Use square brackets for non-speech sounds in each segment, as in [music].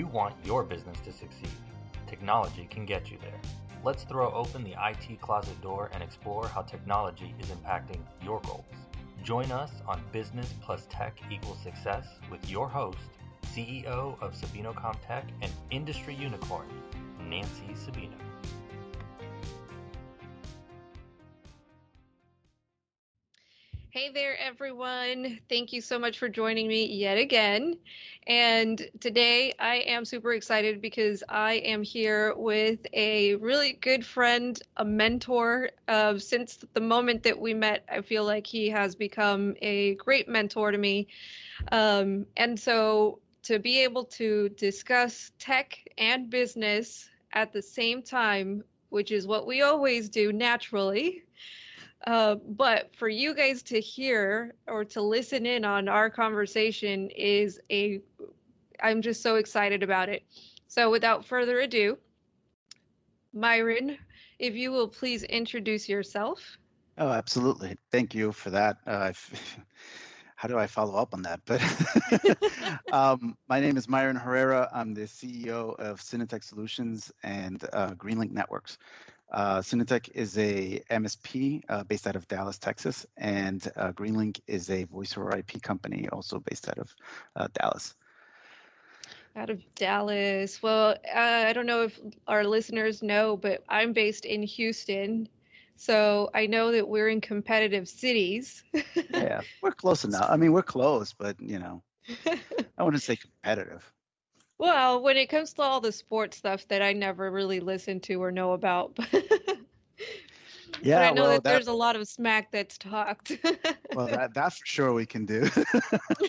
You want your business to succeed. Technology can get you there. Let's throw open the IT closet door and explore how technology is impacting your goals. Join us on Business plus Tech equals Success with your host, CEO of Sabino Comtech and industry unicorn, Nancy Sabino. Everyone. Thank you so much for joining me yet again. And today I am super excited because I am here with a really good friend, a mentor. Uh, since the moment that we met, I feel like he has become a great mentor to me. Um, and so to be able to discuss tech and business at the same time, which is what we always do naturally uh, but for you guys to hear or to listen in on our conversation is a, I'm just so excited about it. So without further ado, Myron, if you will please introduce yourself. Oh, absolutely. Thank you for that. Uh, [laughs] how do I follow up on that? But [laughs] um, my name is Myron Herrera. I'm the CEO of Synetek Solutions and uh, Greenlink Networks. Uh, is a MSP uh, based out of Dallas, Texas, and uh, Greenlink is a voice over IP company also based out of uh, Dallas. Out of Dallas. Well, uh, I don't know if our listeners know, but I'm based in Houston. So I know that we're in competitive cities. yeah, we're [laughs] close enough. I mean, we're close, but you know, [laughs] I wouldn't say competitive. Well, when it comes to all the sports stuff that I never really listen to or know about, [laughs] yeah, but I know well, that, that, there's a lot of smack that's talked. [laughs] well, that, that's for sure we can do. [laughs]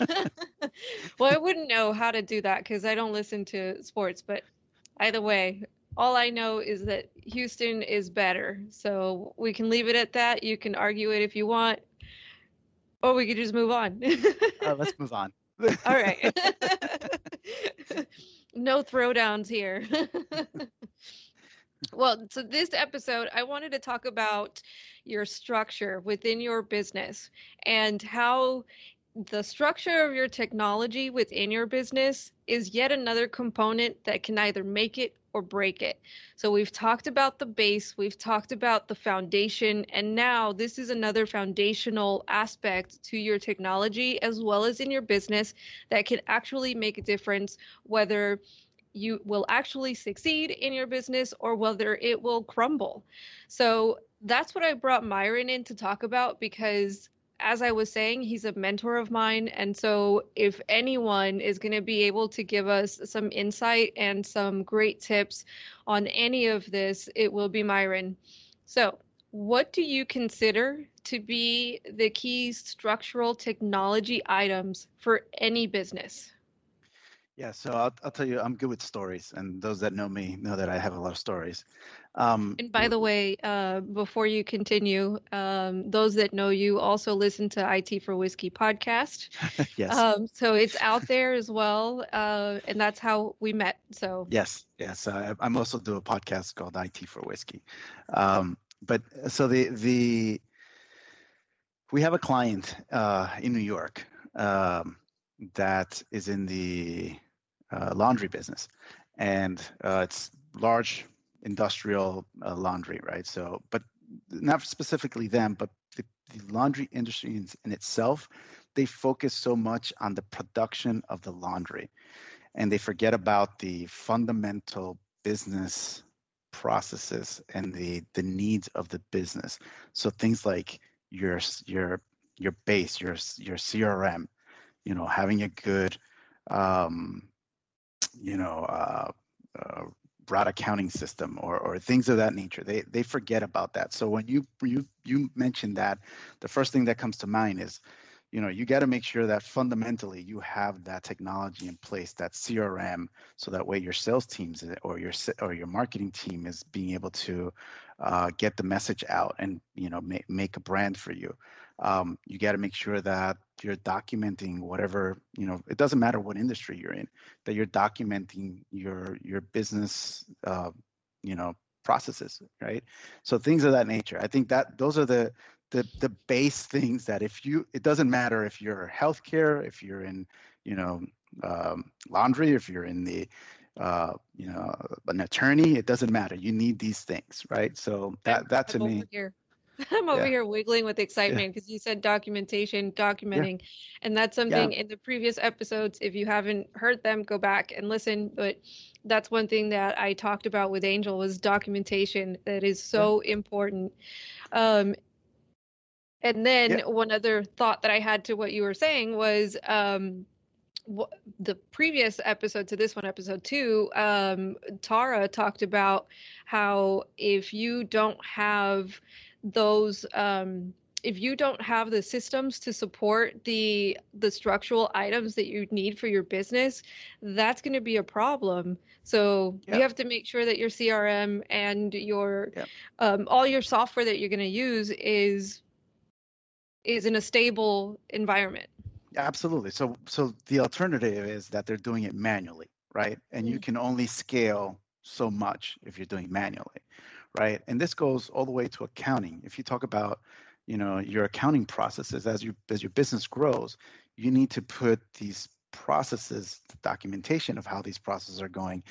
well, I wouldn't know how to do that because I don't listen to sports, but either way, all I know is that Houston is better. So we can leave it at that. You can argue it if you want, or we could just move on. uh, let's move on. All right. [laughs] no throwdowns here. [laughs] well, so this episode, I wanted to talk about your structure within your business and how the structure of your technology within your business is yet another component that can either make it or break it. So we've talked about the base, we've talked about the foundation, and now this is another foundational aspect to your technology as well as in your business that can actually make a difference whether you will actually succeed in your business or whether it will crumble. So that's what I brought Myron in to talk about because as I was saying, he's a mentor of mine. And so, if anyone is going to be able to give us some insight and some great tips on any of this, it will be Myron. So, what do you consider to be the key structural technology items for any business? Yeah, so I'll, I'll tell you, I'm good with stories, and those that know me know that I have a lot of stories. Um, and by the way, uh, before you continue, um, those that know you also listen to IT for Whiskey podcast. [laughs] yes. Um, so it's out there as well, uh, and that's how we met. So yes, yes, I, I'm also do a podcast called IT for Whiskey. Um, but so the the we have a client uh, in New York um, that is in the uh, laundry business, and uh, it's large industrial uh, laundry, right? So, but not specifically them, but the, the laundry industry in, in, itself, they focus so much on the production of the laundry, and they forget about the fundamental business processes and the the needs of the business. So things like your your your base, your your CRM, you know, having a good um, you know, uh, uh, broad accounting system or, or things of that nature. They they forget about that. So when you you you mentioned that, the first thing that comes to mind is, you know, you got to make sure that fundamentally you have that technology in place, that CRM, so that way your sales teams or your or your marketing team is being able to uh, get the message out and you know make make a brand for you. Um, you got to make sure that you're documenting whatever you know it doesn't matter what industry you're in that you're documenting your your business uh, you know processes right so things of that nature i think that those are the the the base things that if you it doesn't matter if you're healthcare if you're in you know um, laundry if you're in the uh, you know, an attorney. It doesn't matter. You need these things, right? So that that to me, here. [laughs] I'm over yeah, here wiggling with excitement because you said documentation, yeah, documenting, and that's yeah, something in the previous episodes. If you haven't heard them, go back and listen. But that's one thing that I talked about with Angel was documentation that is yeah, so important. Um, and then yeah, one other thought that I had to what you were saying was um, the previous episode to this one, episode two, um, Tara talked about how if you don't have those, um, if you don't have the systems to support the the structural items that you need for your business, that's going to be a problem. So you have to make sure that your CRM and your yeah. um, all your software that you're going to use is is in a stable environment. Absolutely. So so the alternative is that they're doing it manually, right? And you Mm. can only scale so much if you're doing manually, right? And this goes all the way to accounting. If you talk about, you know, your accounting processes as you as your business grows, you need to put these processes, the documentation of how these processes are going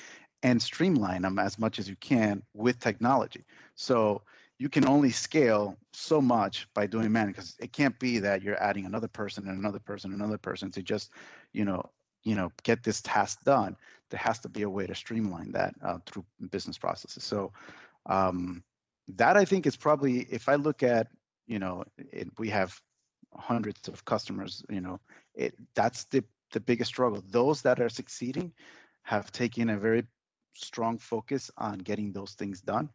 and streamline them as much as you can with technology. So you can only scale so much by doing manual because it can't be that you're adding another person and another person and another person to just, you know, you know, get this task done. There has to be a way to streamline that uh, through business processes. So um, that I think is probably if I look at, you know, it, we have hundreds of customers, you know, it that's the the biggest struggle. Those that are succeeding have taken a very strong focus on getting those things done.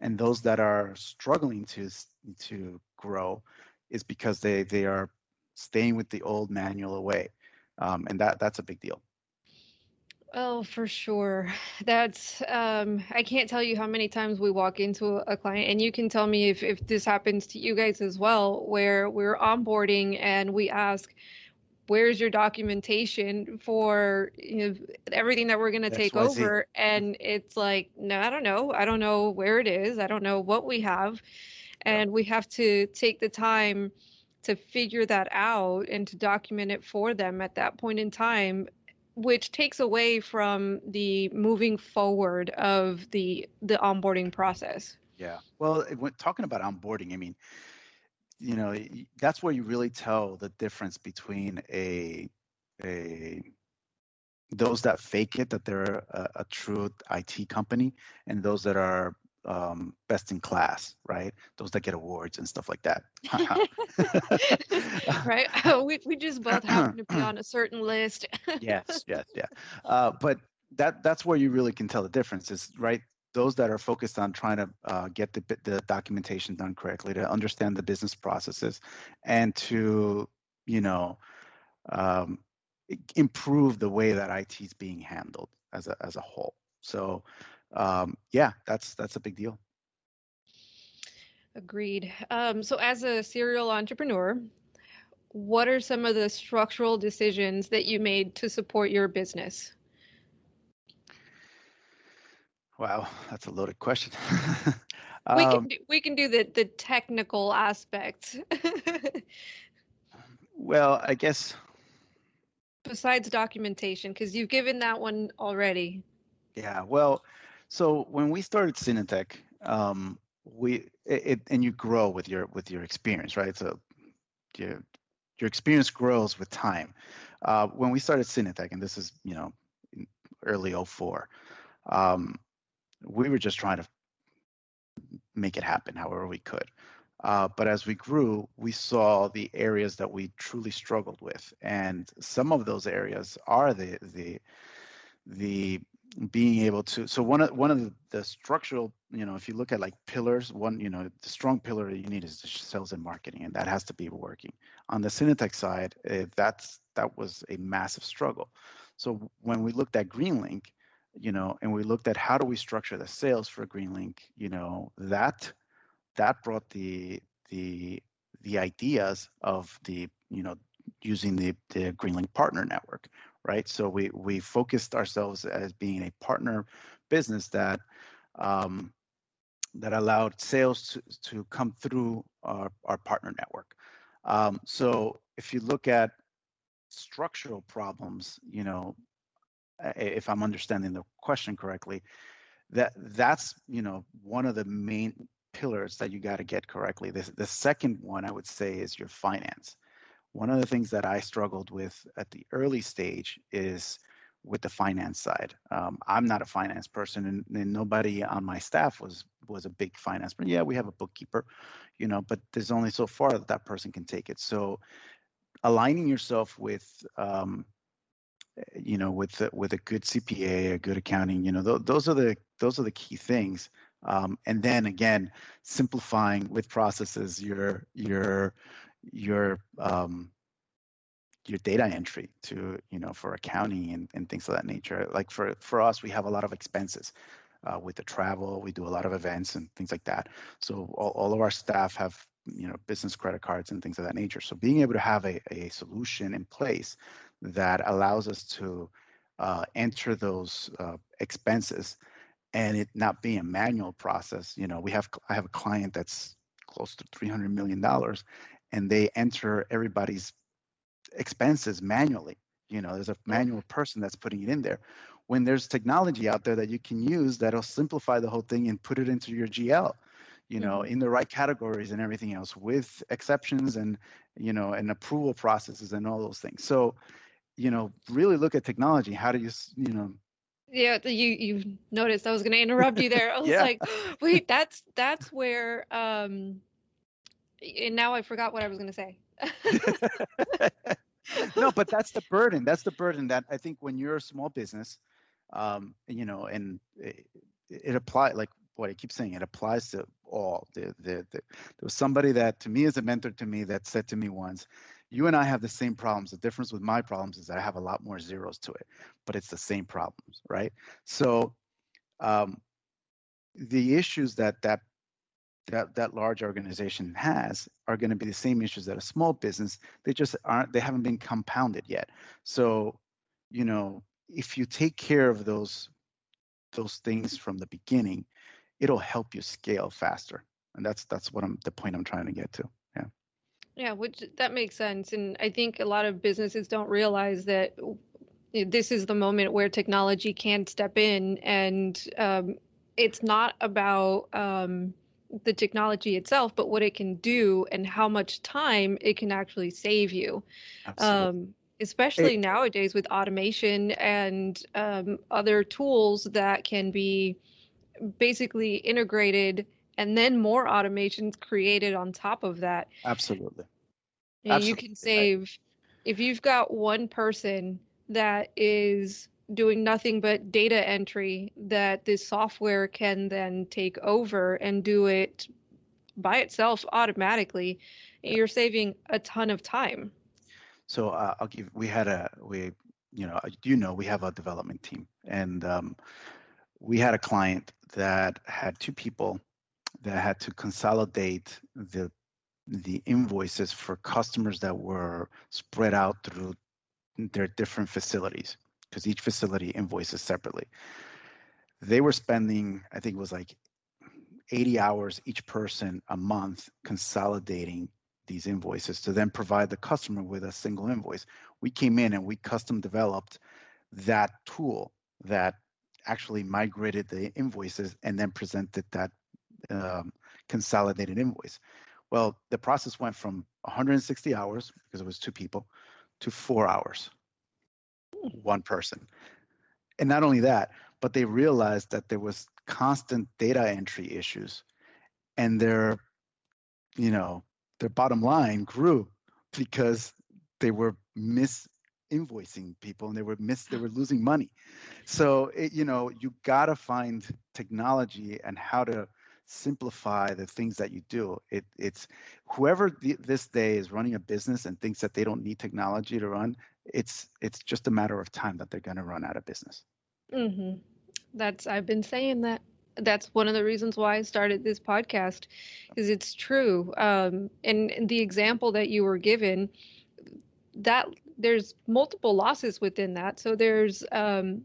And those that are struggling to to grow is because they they are staying with the old manual way um, and that that's a big deal Oh, for sure. [sighs] That's um I can't tell you how many times we walk into a client and you can tell me if if this happens to you guys as well, where we're onboarding and we ask, where's your documentation for you know everything that we're going to take over? And it's like, no, I don't know. I don't know where it is. I don't know what we have. yeah And we have to take the time to figure that out and to document it for them at that point in time which takes away from the moving forward of the the onboarding process. yeah well when talking about onboarding i mean you know that's where you really tell the difference between a a those that fake it that they're a, a true IT company and those that are um, best in class, right? Those that get awards and stuff like that. [laughs] right? [laughs] we we just both [clears throat] happen to be on a certain list. yes, [laughs] yes, yeah. Uh, but that that's where you really can tell the difference is right. Those that are focused on trying to uh, get the the documentation done correctly, to understand the business processes, and to you know um, improve the way that IT is being handled as a as a whole. So um, yeah, that's that's a big deal. Agreed. Um, so as a serial entrepreneur, what are some of the structural decisions that you made to support your business? Wow, that's a loaded question. [laughs] We can um, do, we can do the the technical aspects [laughs] well, I guess besides documentation, because you've given that one already. yeah. Well, so when we started Synetek, um, we it, and you grow with your with your experience, right? So your your experience grows with time. Uh, when we started Synetek, and this is you know early '04, um, we were just trying to make it happen however we could. Uh, but as we grew, we saw the areas that we truly struggled with, and some of those areas are the the the being able to. So one of one of the, structural, you know, if you look at like pillars, one you know the strong pillar that you need is the sales and marketing, and that has to be working. On the Synetek side, uh, that's that was a massive struggle. So when we looked at GreenLink, you know, and we looked at how do we structure the sales for GreenLink, you know, that that brought the the the ideas of the you know using the the GreenLink partner network, right? So we we focused ourselves as being a partner business that um, that allowed sales to, to come through our, our partner network. Um, so if you look at structural problems, you know, if I'm understanding the question correctly, that that's you know one of the main pillars that you got to get correctly. The, the second one I would say is your finance. One of the things that I struggled with at the early stage is with the finance side. Um, I'm not a finance person, and, and, nobody on my staff was was a big finance person. Yeah, we have a bookkeeper, you know, but there's only so far that that person can take it. So, aligning yourself with um, you know with with a good cpa a good accounting you know th- those are the those are the key things um, and then again simplifying with processes your your your um, your data entry to you know for accounting and, and things of that nature like for for us we have a lot of expenses uh, with the travel we do a lot of events and things like that so all, all of our staff have you know business credit cards and things of that nature so being able to have a, a solution in place that allows us to uh, enter those uh, expenses and it not be a manual process. You know, we have I have a client that's close to 300 million dollars, and they enter everybody's expenses manually. You know, there's a manual person that's putting it in there. When there's technology out there that you can use that'll simplify the whole thing and put it into your GL, you know, mm-hmm. in the right categories and everything else with exceptions and you know and approval processes and all those things. So you know really look at technology how do you you know yeah you you noticed i was going to interrupt you there i [laughs] was yeah. like wait that's that's where um and now i forgot what i was going to say [laughs] no but that's the burden that's the burden that i think when you're a small business um you know and it, it applies like what i keep saying it applies to all the, the, the there was somebody that to me is a mentor to me that said to me once you and I have the same problems. The difference with my problems is I have a lot more zeros to it, but it's the same problems, right? So um, the issues that that that that large organization has are going to be the same issues that a small business. They just aren't. They haven't been compounded yet. So you know, if you take care of those those things from the beginning, it'll help you scale faster. And that's that's what I'm the point I'm trying to get to. Yeah, Yeah, which that makes sense. And I think a lot of businesses don't realize that this is the moment where technology can step in and um, it's not about um, the technology itself, but what it can do and how much time it can actually save you. Um, especially it, nowadays with automation and um, other tools that can be basically integrated and then more automations created on top of that. Absolutely. And Absolutely. you can save if you've got one person that is doing nothing but data entry that this software can then take over and do it by itself automatically. You're saving a ton of time. So uh, i'll give we had a we you know you know we have a development team and um, we had a client that had two people that had to consolidate the the invoices for customers that were spread out through their different facilities because each facility invoices separately. They were spending, I think it was like 80 hours each person a month consolidating these invoices to then provide the customer with a single invoice. We came in and we custom developed that tool that actually migrated the invoices and then presented that um, consolidated invoice. Well, the process went from 160 hours because it was two people to four hours, one person. And not only that, but they realized that there was constant data entry issues and their, you know, their bottom line grew because they were mis invoicing people and they were miss they were losing money so it, you know you got to find technology and how to simplify the things that you do. It, it's whoever th- this day is running a business and thinks that they don't need technology to run. It's it's just a matter of time that they're going to run out of business. Mm-hmm. That's I've been saying that. That's one of the reasons why I started this podcast, is it's true. Um, and, and the example that you were given, that there's multiple losses within that. So there's um,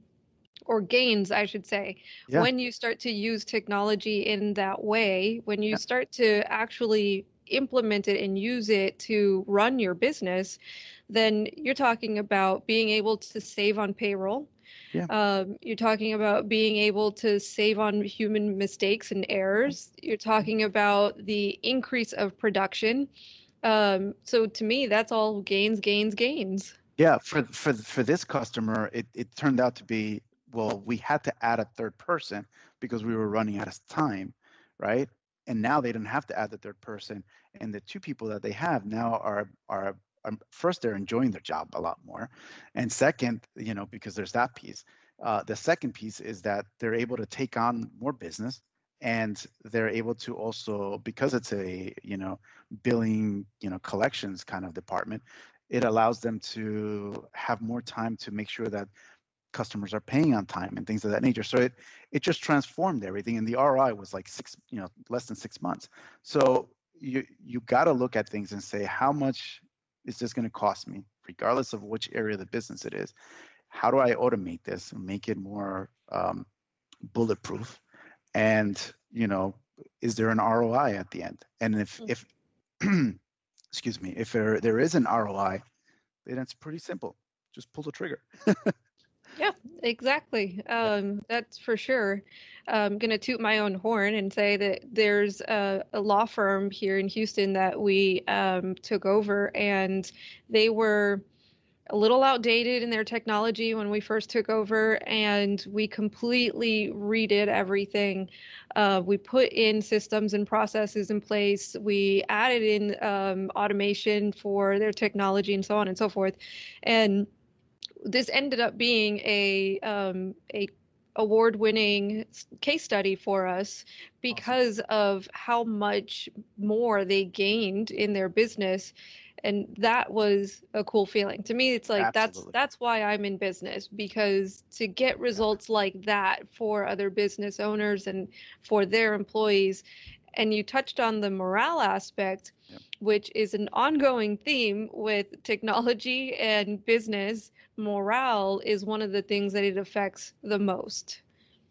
or gains, I should say, yeah. when you start to use technology in that way, when you yeah. start to actually implement it and use it to run your business, then you're talking about being able to save on payroll. Yeah. Um, you're talking about being able to save on human mistakes and errors. You're talking about the increase of production. Um, so to me, that's all gains, gains, gains. Yeah, for for for this customer, it, it turned out to be well, we had to add a third person because we were running out of time, right? And now they don't have to add the third person, and the two people that they have now are are um, first they're enjoying their job a lot more and second you know because there's that piece uh, the second piece is that they're able to take on more business and they're able to also because it's a you know billing you know collections kind of department it allows them to have more time to make sure that customers are paying on time and things of that nature. So it it just transformed everything and the roi was like six you know less than six months so you you got to look at things and say how much is this going to cost me, regardless of which area of the business it is? How do I automate this and make it more um, bulletproof? And you know, is there an ROI at the end? And if mm. if [clears throat] excuse me, if there there is an ROI, then it's pretty simple. Just pull the trigger. [laughs] Yeah, exactly. Um, that's for sure. I'm going to toot my own horn and say that there's a, a law firm here in Houston that we um, took over, and they were a little outdated in their technology when we first took over, and we completely redid everything. Uh, we put in systems and processes in place. We added in um, automation for their technology and so on and so forth. And this ended up being a um, a award-winning case study for us because awesome. of how much more they gained in their business and that was a cool feeling to me it's like Absolutely. that's that's why i'm in business because to get results like that for other business owners and for their employees and you touched on the morale aspect yep. which is an ongoing theme with technology and business morale is one of the things that it affects the most.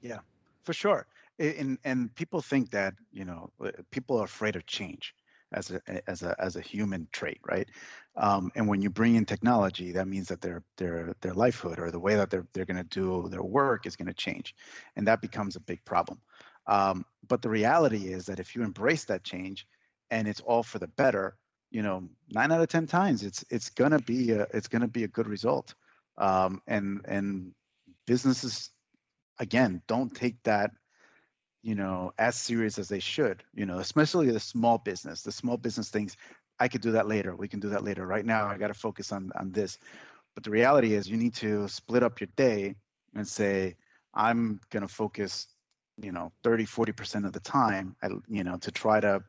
Yeah, for sure. And and people think that you know uh, people are afraid of change as a as a as a human trait, right? Um, and when you bring in technology, that means that their their their livelihood or the way that they're they're going to do their work is going to change, and that becomes a big problem. Um, but the reality is that if you embrace that change, and it's all for the better, you know, nine out of ten times it's it's gonna be a it's gonna be a good result um, and and businesses again don't take that you know as serious as they should you know especially the small business the small business things. I could do that later. We can do that later. Right now i got to focus on on this. But the reality is you need to split up your day and say i'm going to focus you know 30 40% of the time you know to try to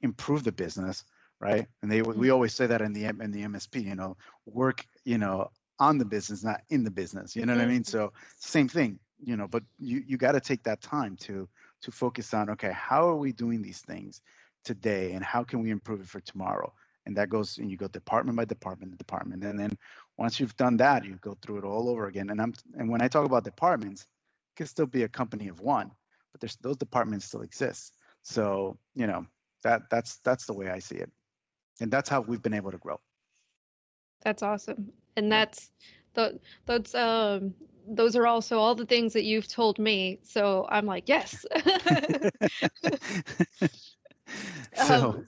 improve the business right? And they we mm-hmm. always say that in the in the msp you know work you know on the business, not in the business. You know what I mm-hmm. mean? So same thing, you know, but you you got to take that time to to focus on okay, how are we doing these things today and how can we improve it for tomorrow? And that goes and you go department by department, department. And then once you've done that, you go through it all over again. And I'm and when I talk about departments, it can still be a company of one, but there's those departments still exist. So, you know, that that's that's the way I see it. And that's how we've been able to grow. That's awesome. And that's the those um those are also all the things that you've told me. So I'm like, yes. [laughs] [laughs] so. Um,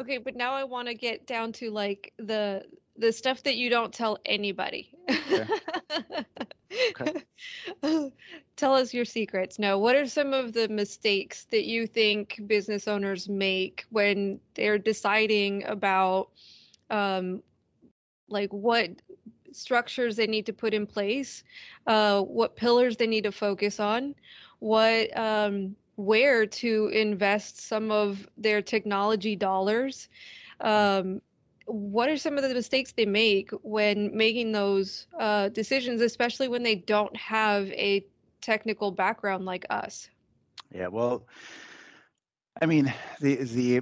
okay, but now I want to get down to like the the stuff that you don't tell anybody. Okay. okay. [laughs] tell us your secrets. Now, what are some of the mistakes that you think business owners make when they're deciding about um, like what structures they need to put in place, uh, what pillars they need to focus on, what um, where to invest some of their technology dollars. Um, what are some of the mistakes they make when making those uh, decisions, especially when they don't have a technical background like us? Yeah, well, I mean, the the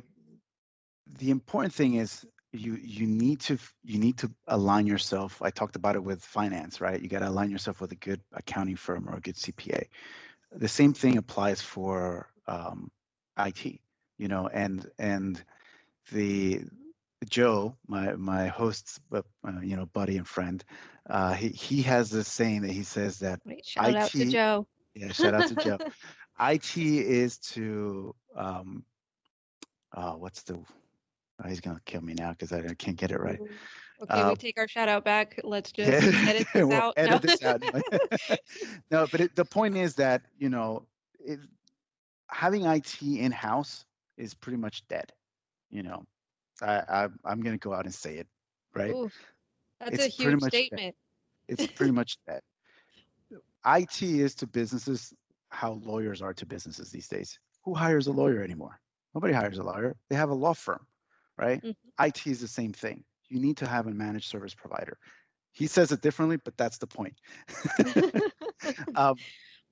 the important thing is you you need to you need to align yourself i talked about it with finance right you got to align yourself with a good accounting firm or a good cpa the same thing applies for um, it you know and and the Joe, my my host's uh, you know buddy and friend, uh, he he has this saying that he says that Wait, shout IT, out to Joe. Yeah, shout out to Joe. [laughs] IT is to um, uh, what's the? Oh, he's gonna kill me now because I, I, can't get it right. Okay, uh, we take our shout out back. Let's [laughs] just edit this we'll out. Edit no. this out. [laughs] [laughs] no, but it, the point is that you know, it, having IT in house is pretty much dead. You know, I, I I'm gonna go out and say it, right? Ooh, that's it's a huge statement. Dead. It's pretty much dead. IT is to businesses how lawyers are to businesses these days. Who hires a lawyer anymore? Nobody hires a lawyer. They have a law firm, right? Mm-hmm. IT is the same thing. You need to have a managed service provider. He says it differently, but that's the point. [laughs] [laughs] um,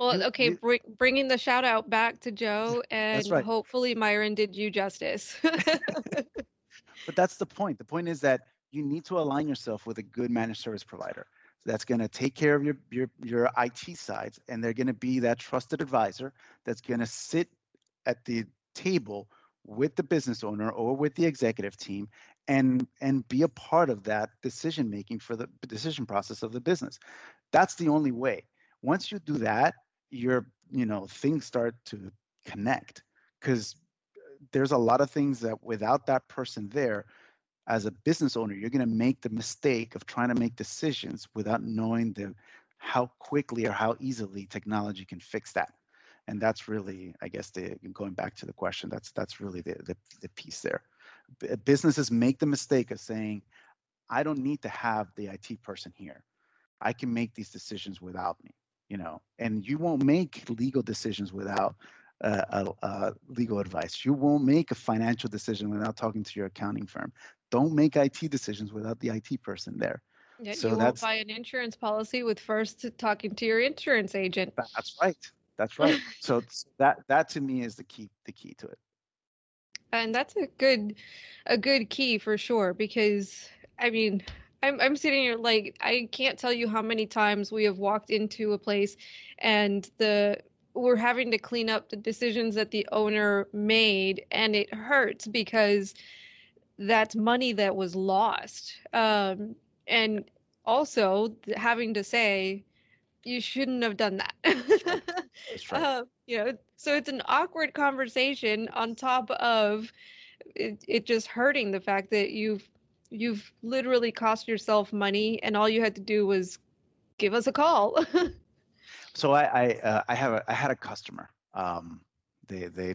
well, okay, bring, bringing the shout out back to Joe, and right. hopefully Myron did you justice. [laughs] but that's the point. The point is that you need to align yourself with a good managed service provider that's going to take care of your your your IT sides, and they're going to be that trusted advisor that's going to sit at the table with the business owner or with the executive team and and be a part of that decision making for the decision process of the business. That's the only way. Once you do that your you know things start to connect because there's a lot of things that without that person there as a business owner you're going to make the mistake of trying to make decisions without knowing the how quickly or how easily technology can fix that and that's really i guess the going back to the question that's that's really the the, the piece there B- businesses make the mistake of saying i don't need to have the it person here i can make these decisions without me you know and you won't make legal decisions without uh, uh, uh, legal advice. You won't make a financial decision without talking to your accounting firm. Don't make IT decisions without the IT person there. Yeah, so you won't buy an insurance policy with first talking to your insurance agent. That's right. That's right. so that that to me is the key the key to it. And that's a good a good key for sure because I mean I'm I'm sitting here like I can't tell you how many times we have walked into a place and the we're having to clean up the decisions that the owner made and it hurts because that's money that was lost um, and also having to say you shouldn't have done that. That's right. [laughs] Uh, you know, so it's an awkward conversation on top of it, it just hurting the fact that you've you've literally cost yourself money and all you had to do was give us a call. [laughs] so I I, uh, I have a I had a customer. Um, they they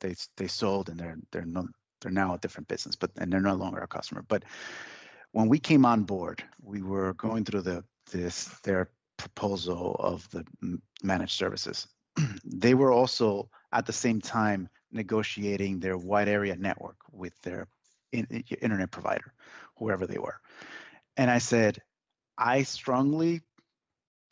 they they sold and they're they're no, they're now a different business, but and they're no longer a customer. But when we came on board, we were going through the this their proposal of the managed services. [clears throat] they were also at the same time negotiating their wide area network with their in, internet provider, whoever they were. And I said, I strongly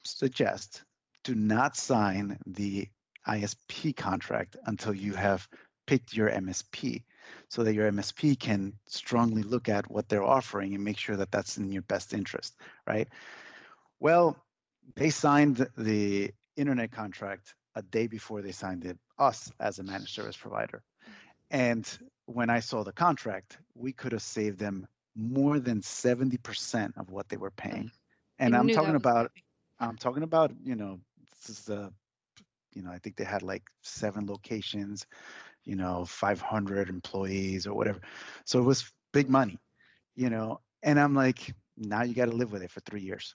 suggest do not sign the ISP contract until you have picked your MSP so that your MSP can strongly look at what they're offering and make sure that that's in your best interest, right? Well, they signed the internet contract a day before they signed it us as a managed service provider. And when I saw the contract, we could have saved them more than 70% of what they were paying. And I am talking about I'm talking about, you know, this is the you know, I think they had like seven locations, you know, 500 employees or whatever. So it was big money, you know. And I'm like, now you got to live with it for 3 years,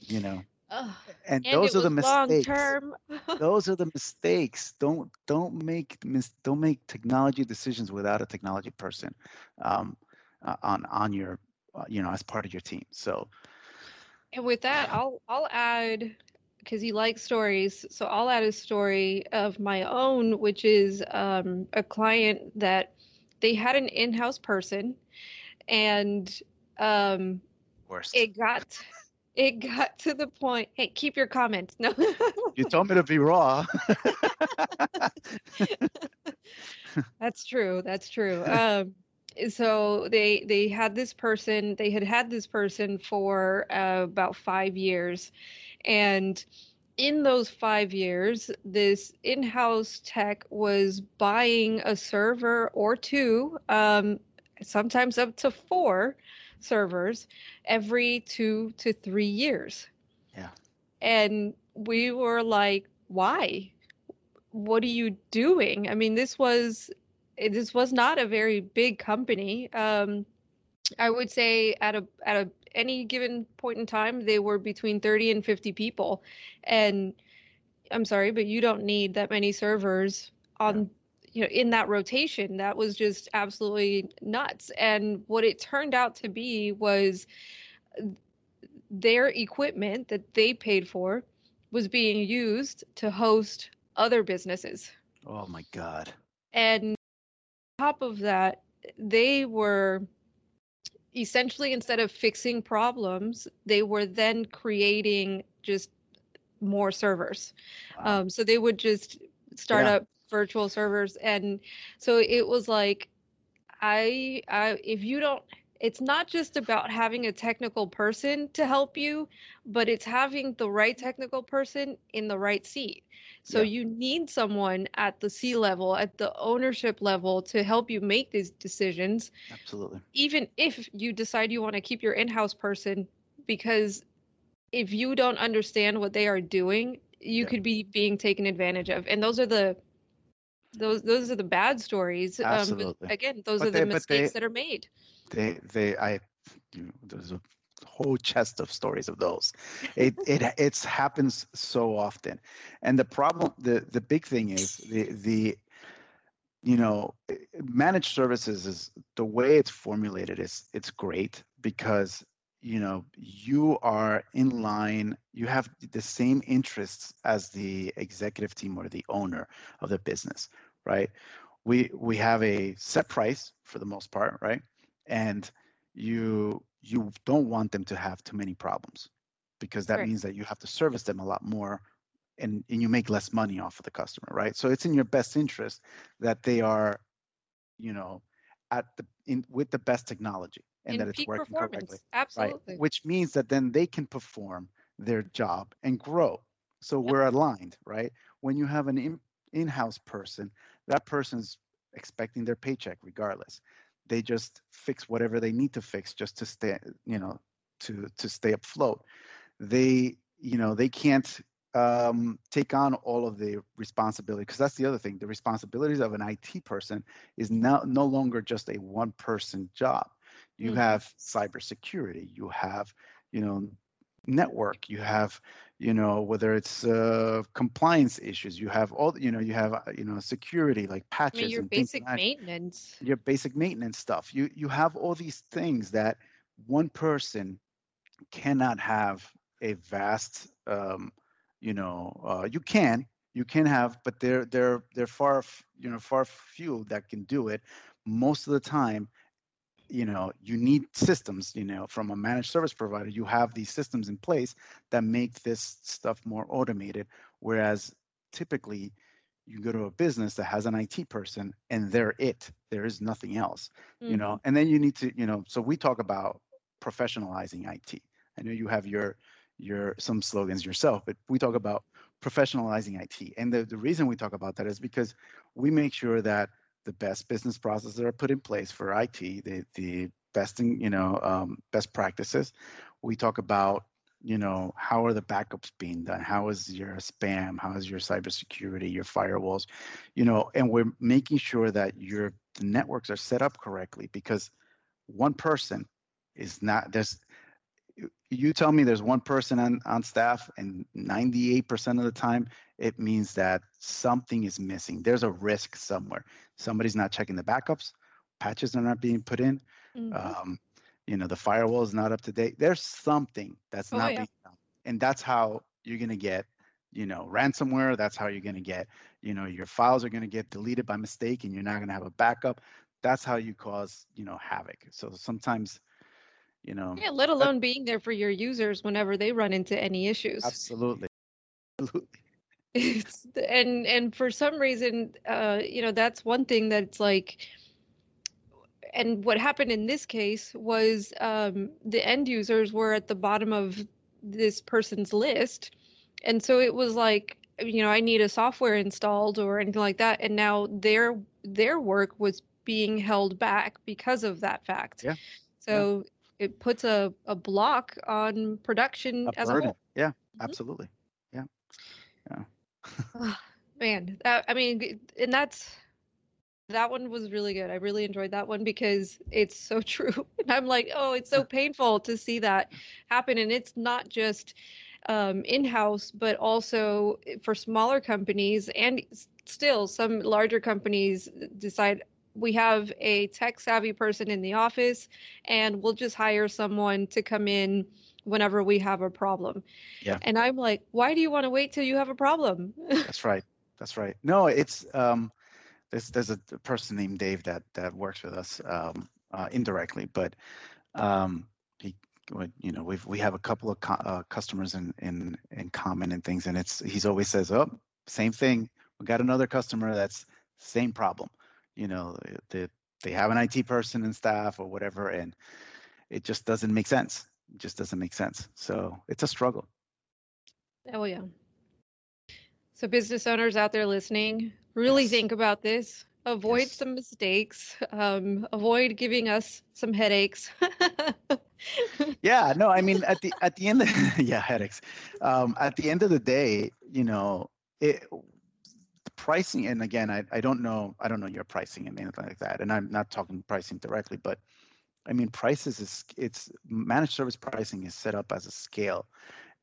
you know and, and those are the mistakes. term. [laughs] those are the mistakes. Don't don't make mis- don't make technology decisions without a technology person um, uh, on on your uh, you know as part of your team. So. And with that, I'll I'll add because he likes stories, so I'll add a story of my own, which is um, a client that they had an in-house person, and um, Worst. it got [laughs] it got to the point. Hey, keep your comments. No. [laughs] you told me to be raw. [laughs] That's true. That's true. Um, so they they had this person. They had had this person for uh, about five years, and in those five years, this in-house tech was buying a server or two, um, sometimes up to four servers every two to three years. Yeah. And we were like, why? What are you doing? I mean, this was this was not a very big company. Um, I would say at a at a any given point in time, they were between 30 and 50 people. And I'm sorry, but you don't need that many servers on you know in that rotation that was just absolutely nuts and what it turned out to be was their equipment that they paid for was being used to host other businesses Oh my God. and on top of that they were essentially instead of fixing problems they were then creating just more servers Wow. um, so they would just start Yeah. up virtual servers and so it was like I, I if you don't it's not just about having a technical person to help you but it's having the right technical person in the right seat so Yeah. you need someone at the C level at the ownership level to help you make these decisions Absolutely. even if you decide you want to keep your in-house person because if you don't understand what they are doing you Yeah. could be being taken advantage of and those are the those those are the bad stories um, Absolutely. again those But are the they- they- mistakes that are made They, they, I, you know, there's a whole chest of stories of those. It, it, [laughs] it's happens so often, and the problem, the, the big thing is the, the, you know, eh, managed services is the way it's formulated is it's great because you know you are in line you have the same interests as the executive team or the owner of the business right? We we have a set price for the most part right? And you you don't want them to have too many problems because that Right. means that you have to service them a lot more and, and you make less money off of the customer right? So it's in your best interest that they are you know at the in with the best technology and in that it's working correctly absolutely right? which means that then they can perform their job and grow. So we're aligned right? When you have an in, in-house person that person's expecting their paycheck regardless. They just fix whatever they need to fix just to stay you know to to stay afloat. They you know they can't um, take on all of the responsibility because that's the other thing the responsibilities of an it person is now no longer just a one person job you Mhm. have cybersecurity you have you know network you have you know whether it's uh, compliance issues you have all you know you have uh, you know security like i patches mean your and basic like that maintenance your basic maintenance stuff. You you have all these things that one person cannot have a vast um, you know uh, you can you can have but they're they're they're far you know far few that can do it. Most of the time you know you need systems you know from a managed service provider you have these systems in place that make this stuff more automated whereas typically you go to a business that has an IT person and they're it there is nothing else you know? And then you need to you know so we talk about professionalizing IT I know you have your your some slogans yourself but we talk about professionalizing IT and the, the reason we talk about that is because we make sure that the best business processes are put in place for IT, the the best you know um, best practices. We talk about you know how are the backups being done? How is your spam? How is your cybersecurity? Your firewalls? You know, and we're making sure that your networks are set up correctly because one person is not there's you tell me there's one person on, on staff and 98% of the time it means that something is missing. There's a risk somewhere. Somebody's not checking the backups patches are not being put in Mhm. um, you know the firewall is not up to date. There's something that's Oh, not yeah. being done. And that's how you're going to get you know ransomware. That's how you're going to get you know your files are going to get deleted by mistake and you're not going to have a backup. That's how you cause you know havoc. So sometimes you know yeah let alone being there for your users whenever they run into any issues. Absolutely. [laughs] Absolutely. [laughs] It's and and for some reason uh you know that's one thing that's like and what happened in this case was um the end users were at the bottom of this person's list. And so it was like you know i need a software installed or anything like that. And now their their work was being held back because of that fact. Yeah. So it puts a, a block on production A as a burden. whole. Yeah, Mhm. absolutely. Yeah. Yeah. [laughs] Ah, Man, that, I mean, and that's that one was really good. I really enjoyed that one because it's so [laughs] true. And I'm like, oh, it's so painful to see that happen. And it's not just um, in-house, but also for smaller companies and still some larger companies decide we have a tech savvy person in the office and we'll just hire someone to come in whenever we have a problem. Yeah. And I'm like, why do you want to wait till you have a problem? [laughs] That's right. That's right. No, it's um, there's there's a person named Dave that that works with us um, uh, indirectly, but um, he, would- you know, we've we have a couple of co- uh, customers in in in common and things, and it's he's always says, oh, same thing. We got another customer that's same problem. You know, they they have an IT person and staff or whatever, and it just doesn't make sense. It just doesn't make sense. So it's a struggle. Oh yeah. So business owners out there listening, really Yes. think about this. Avoid Yes. some mistakes. Um, avoid giving us some headaches. [laughs] yeah no i mean at the at the end of, [laughs] yeah headaches um at the end of the day you know it pricing and again I, I don't know i don't know your pricing and anything like that and i'm not talking pricing directly but i mean prices is it's managed service pricing is set up as a scale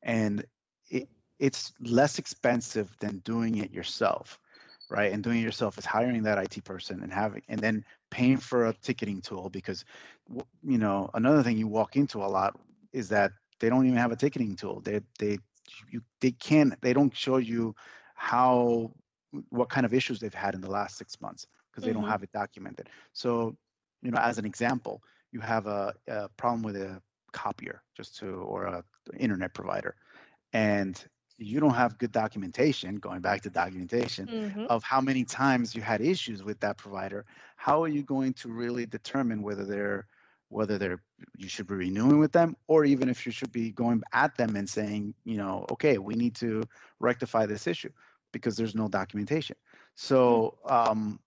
and it it's less expensive than doing it yourself right? And doing it yourself is hiring that it person and having and then paying for a ticketing tool because you know another thing you walk into a lot is that they don't even have a ticketing tool. They they you they can't they don't show you how what kind of issues they've had in the last six months because they Mhm. don't have it documented so you know as an example you have a, a problem with a copier just to or a internet provider and you don't have good documentation going back to documentation Mhm. of how many times you had issues with that provider how are you going to really determine whether they're whether they're you should be renewing with them or even if you should be going at them and saying you know okay we need to rectify this issue because there's no documentation. So um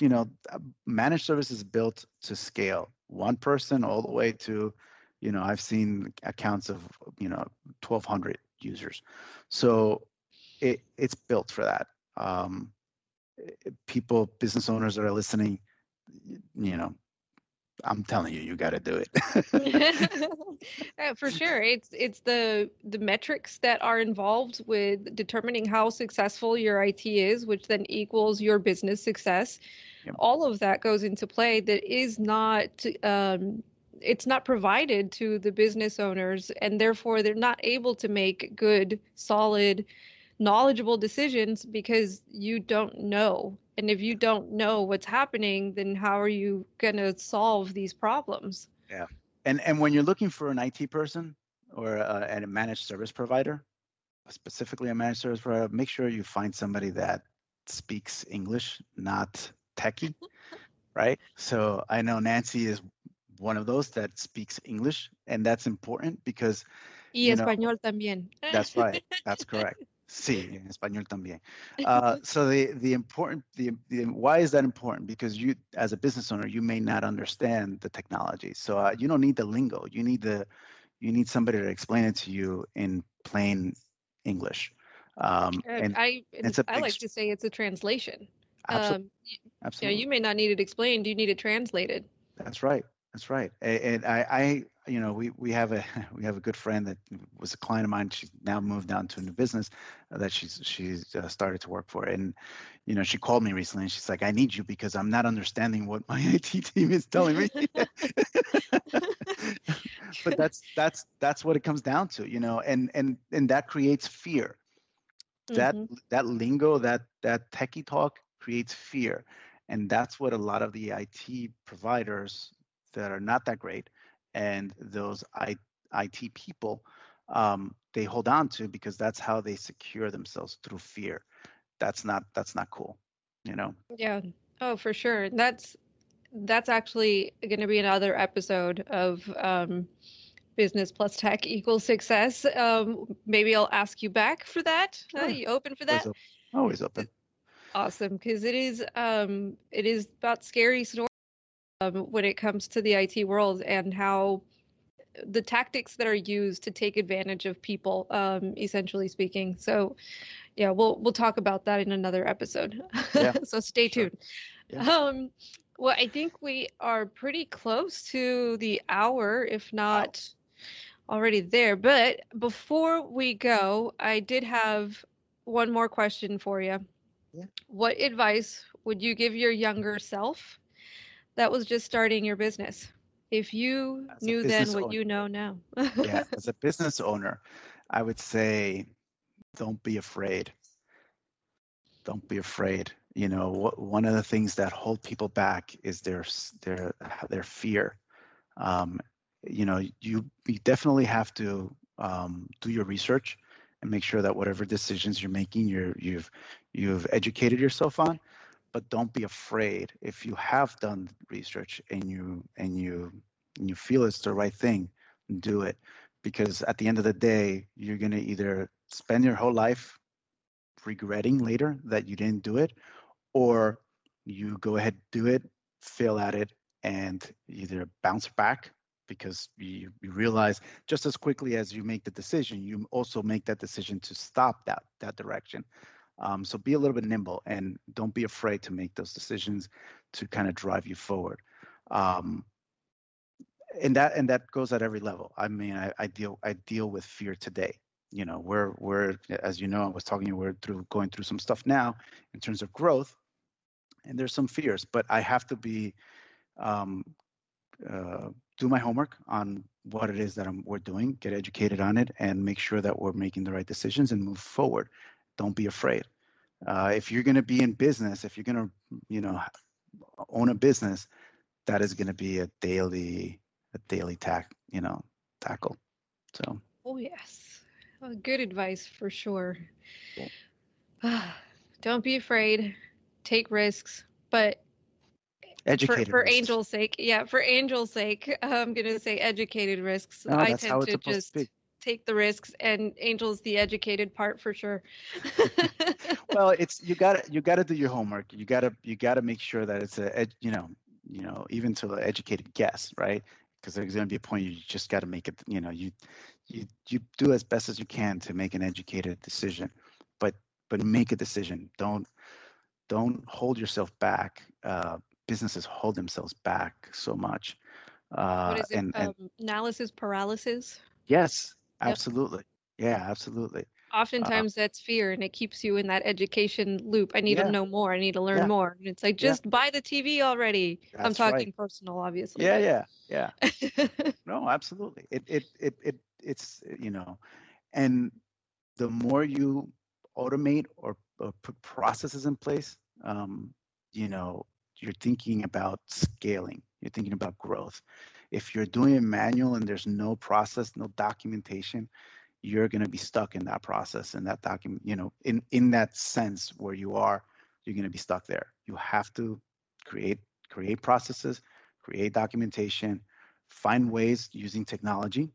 you know uh, managed service is built to scale one person all the way to you know i've seen accounts of you know 1200 users. So it it's built for that. Um people business owners that are listening you know i'm telling you you got to do it. [laughs] Uh, for sure. It's it's the the metrics that are involved with determining how successful your IT is which then equals your business success. Yep. all of that goes into play that is not um it's not provided to the business owners and therefore they're not able to make good solid knowledgeable decisions because you don't know and if you don't know what's happening then how are you going to solve these problems Yeah. and and when you're looking for an IT person or uh, a, a managed service provider, specifically a managed service provider, make sure you find somebody that speaks English, not techie, [laughs] right? So I know Nancy is one of those that speaks English, and that's important because Y You know, español también. that's right, that's [laughs] correct. Sí, en español también. Uh, so the the important the, the why is that important? Because you as a business owner, you may not understand the technology. So uh, you don't need the lingo. You need the you need somebody to explain it to you in plain English. Um, Uh, and I it's a I like to say it's a translation. absolutely, Um, y- you know, absolutely. you may not need it explained, you need it translated. That's right. That's right. A- And I, I, you know, we we have a [laughs] we have a good friend that was a client of mine. She's now moved on to a new business uh, that she's she's uh, started to work for. And you know, she called me recently, and she's like, "I need you because I'm not understanding what my [laughs] IT team is telling me." [laughs] but that's that's that's what it comes down to, you know, and and and that creates fear. That Mhm. that lingo, that that techie talk creates fear, and that's what a lot of the IT providers that are not that great and those I, IT people um, they hold on to because that's how they secure themselves through fear. That's not that's not cool, you know. Yeah. Oh, for sure. That's that's actually going to be another episode of um, Business plus Tech equals success. Um, maybe I'll ask you back for that. Sure. you open for Always that? open. Always open. awesome because it is um it is about scary stories um, when it comes to the IT world and how the tactics that are used to take advantage of people, um, essentially speaking. So, yeah, we'll we'll talk about that in another episode. Yeah, [laughs] so stay sure. tuned. Yeah. Um, well, I think we are pretty close to the hour, if not already there. But before we go, I did have one more question for you. Yeah. What advice would you give your younger self that was just starting your business? If you As knew then what owner. you know now. yeah, [laughs] as a business owner, I would say don't be afraid. Don't be afraid. You know, one of the things that hold people back is their their their fear. Um, you know, you you definitely have to um, do your research and make sure that whatever decisions you're making, you're you've you've educated yourself on. But don't be afraid if you have done research and you and you and you feel it's the right thing, do it because at the end of the day, you're going to either spend your whole life regretting later that you didn't do it, or you go ahead, do it, fail at it, and either bounce back because you, you realize just as quickly as you make the decision, you also make that decision to stop that that direction. Um, so be a little bit nimble and don't be afraid to make those decisions to kind of drive you forward. Um, and that and that goes at every level. I mean, I, I deal I deal with fear today. You know, we're we're as you know, I was talking we're through going through some stuff now in terms of growth, and there's some fears, but I have to be um, uh, do my homework on what it is that I'm, we're doing, get educated on it, and make sure that we're making the right decisions and move forward. Don't be afraid. Uh, if you're going to be in business, if you're going to, you know, own a business, that is going to be a daily a daily tack, you know, tackle. So Oh, yes. Well, good advice for sure. Cool. [sighs] Don't be afraid. Take risks. But for, educated. for risks. Angel's sake, yeah, for Angel's sake, [laughs] I'm going to say educated risks. No, I tend it's to supposed just to be. Take the risks, and Angel's the educated part for sure. [laughs] Well, it's you got to you got to do your homework. You got to you got to make sure that it's a you know you know even to an educated guess, right? Because there's going to be a point you just got to make it. You know you you you do as best as you can to make an educated decision, but but make a decision. Don't don't hold yourself back. Uh, businesses hold themselves back so much. Uh, what is it? and, and um, analysis paralysis. yes. Absolutely. Yeah, absolutely. Oftentimes that's fear, and it keeps you in that education loop. I need Yeah. to know more. I need to learn Yeah. more. And it's like, Yeah. just buy the TV already. I'm That's right. talking personal, obviously. Yeah, yeah, yeah. [laughs] No, absolutely. It it it it it's you know, and the more you automate or, or put processes in place, um, you know, you're thinking about scaling. You're thinking about growth. If you're doing it manual and there's no process, no documentation, you're going to be stuck in that process and that document. You know, in in that sense where you are, you're going to be stuck there. You have to create create processes, create documentation, find ways using technology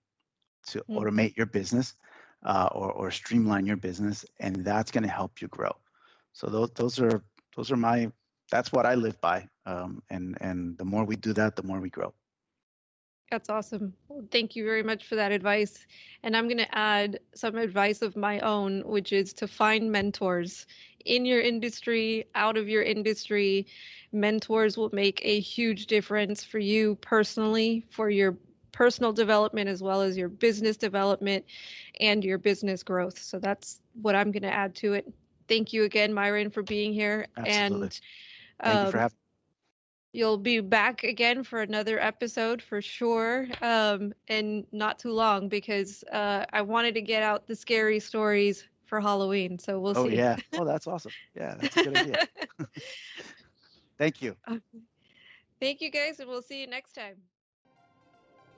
to Mhm. automate your business uh, or, or streamline your business and that's going to help you grow so those, those are those are my that's what i live by um, and and the more we do that the more we grow That's awesome. Well, thank you very much for that advice. And I'm going to add some advice of my own, which is to find mentors in your industry, out of your industry. Mentors will make a huge difference for you personally, for your personal development, as well as your business development and your business growth. So that's what I'm going to add to it. Thank you again, Myron, for being here. Absolutely. And thank you for um, having You'll be back again for another episode for sure, um, and not too long because uh, I wanted to get out the scary stories for Halloween. So we'll oh see. Oh yeah [laughs] oh that's awesome yeah that's a good idea [laughs] thank you Thank you guys, and we'll see you next time.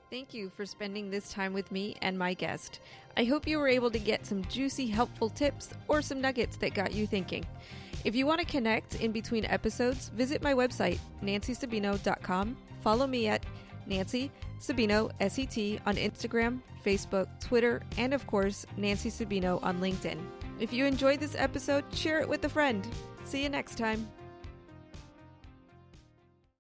Thank you for spending this time with me and my guest. I hope you were able to get some juicy, helpful tips or some nuggets that got you thinking. If you want to connect in between episodes, visit my website, nancysabino.com. Follow me at Nancy Sabino, SET, on Instagram, Facebook, Twitter, and of course, Nancy Sabino on LinkedIn. If you enjoyed this episode, share it with a friend. See you next time.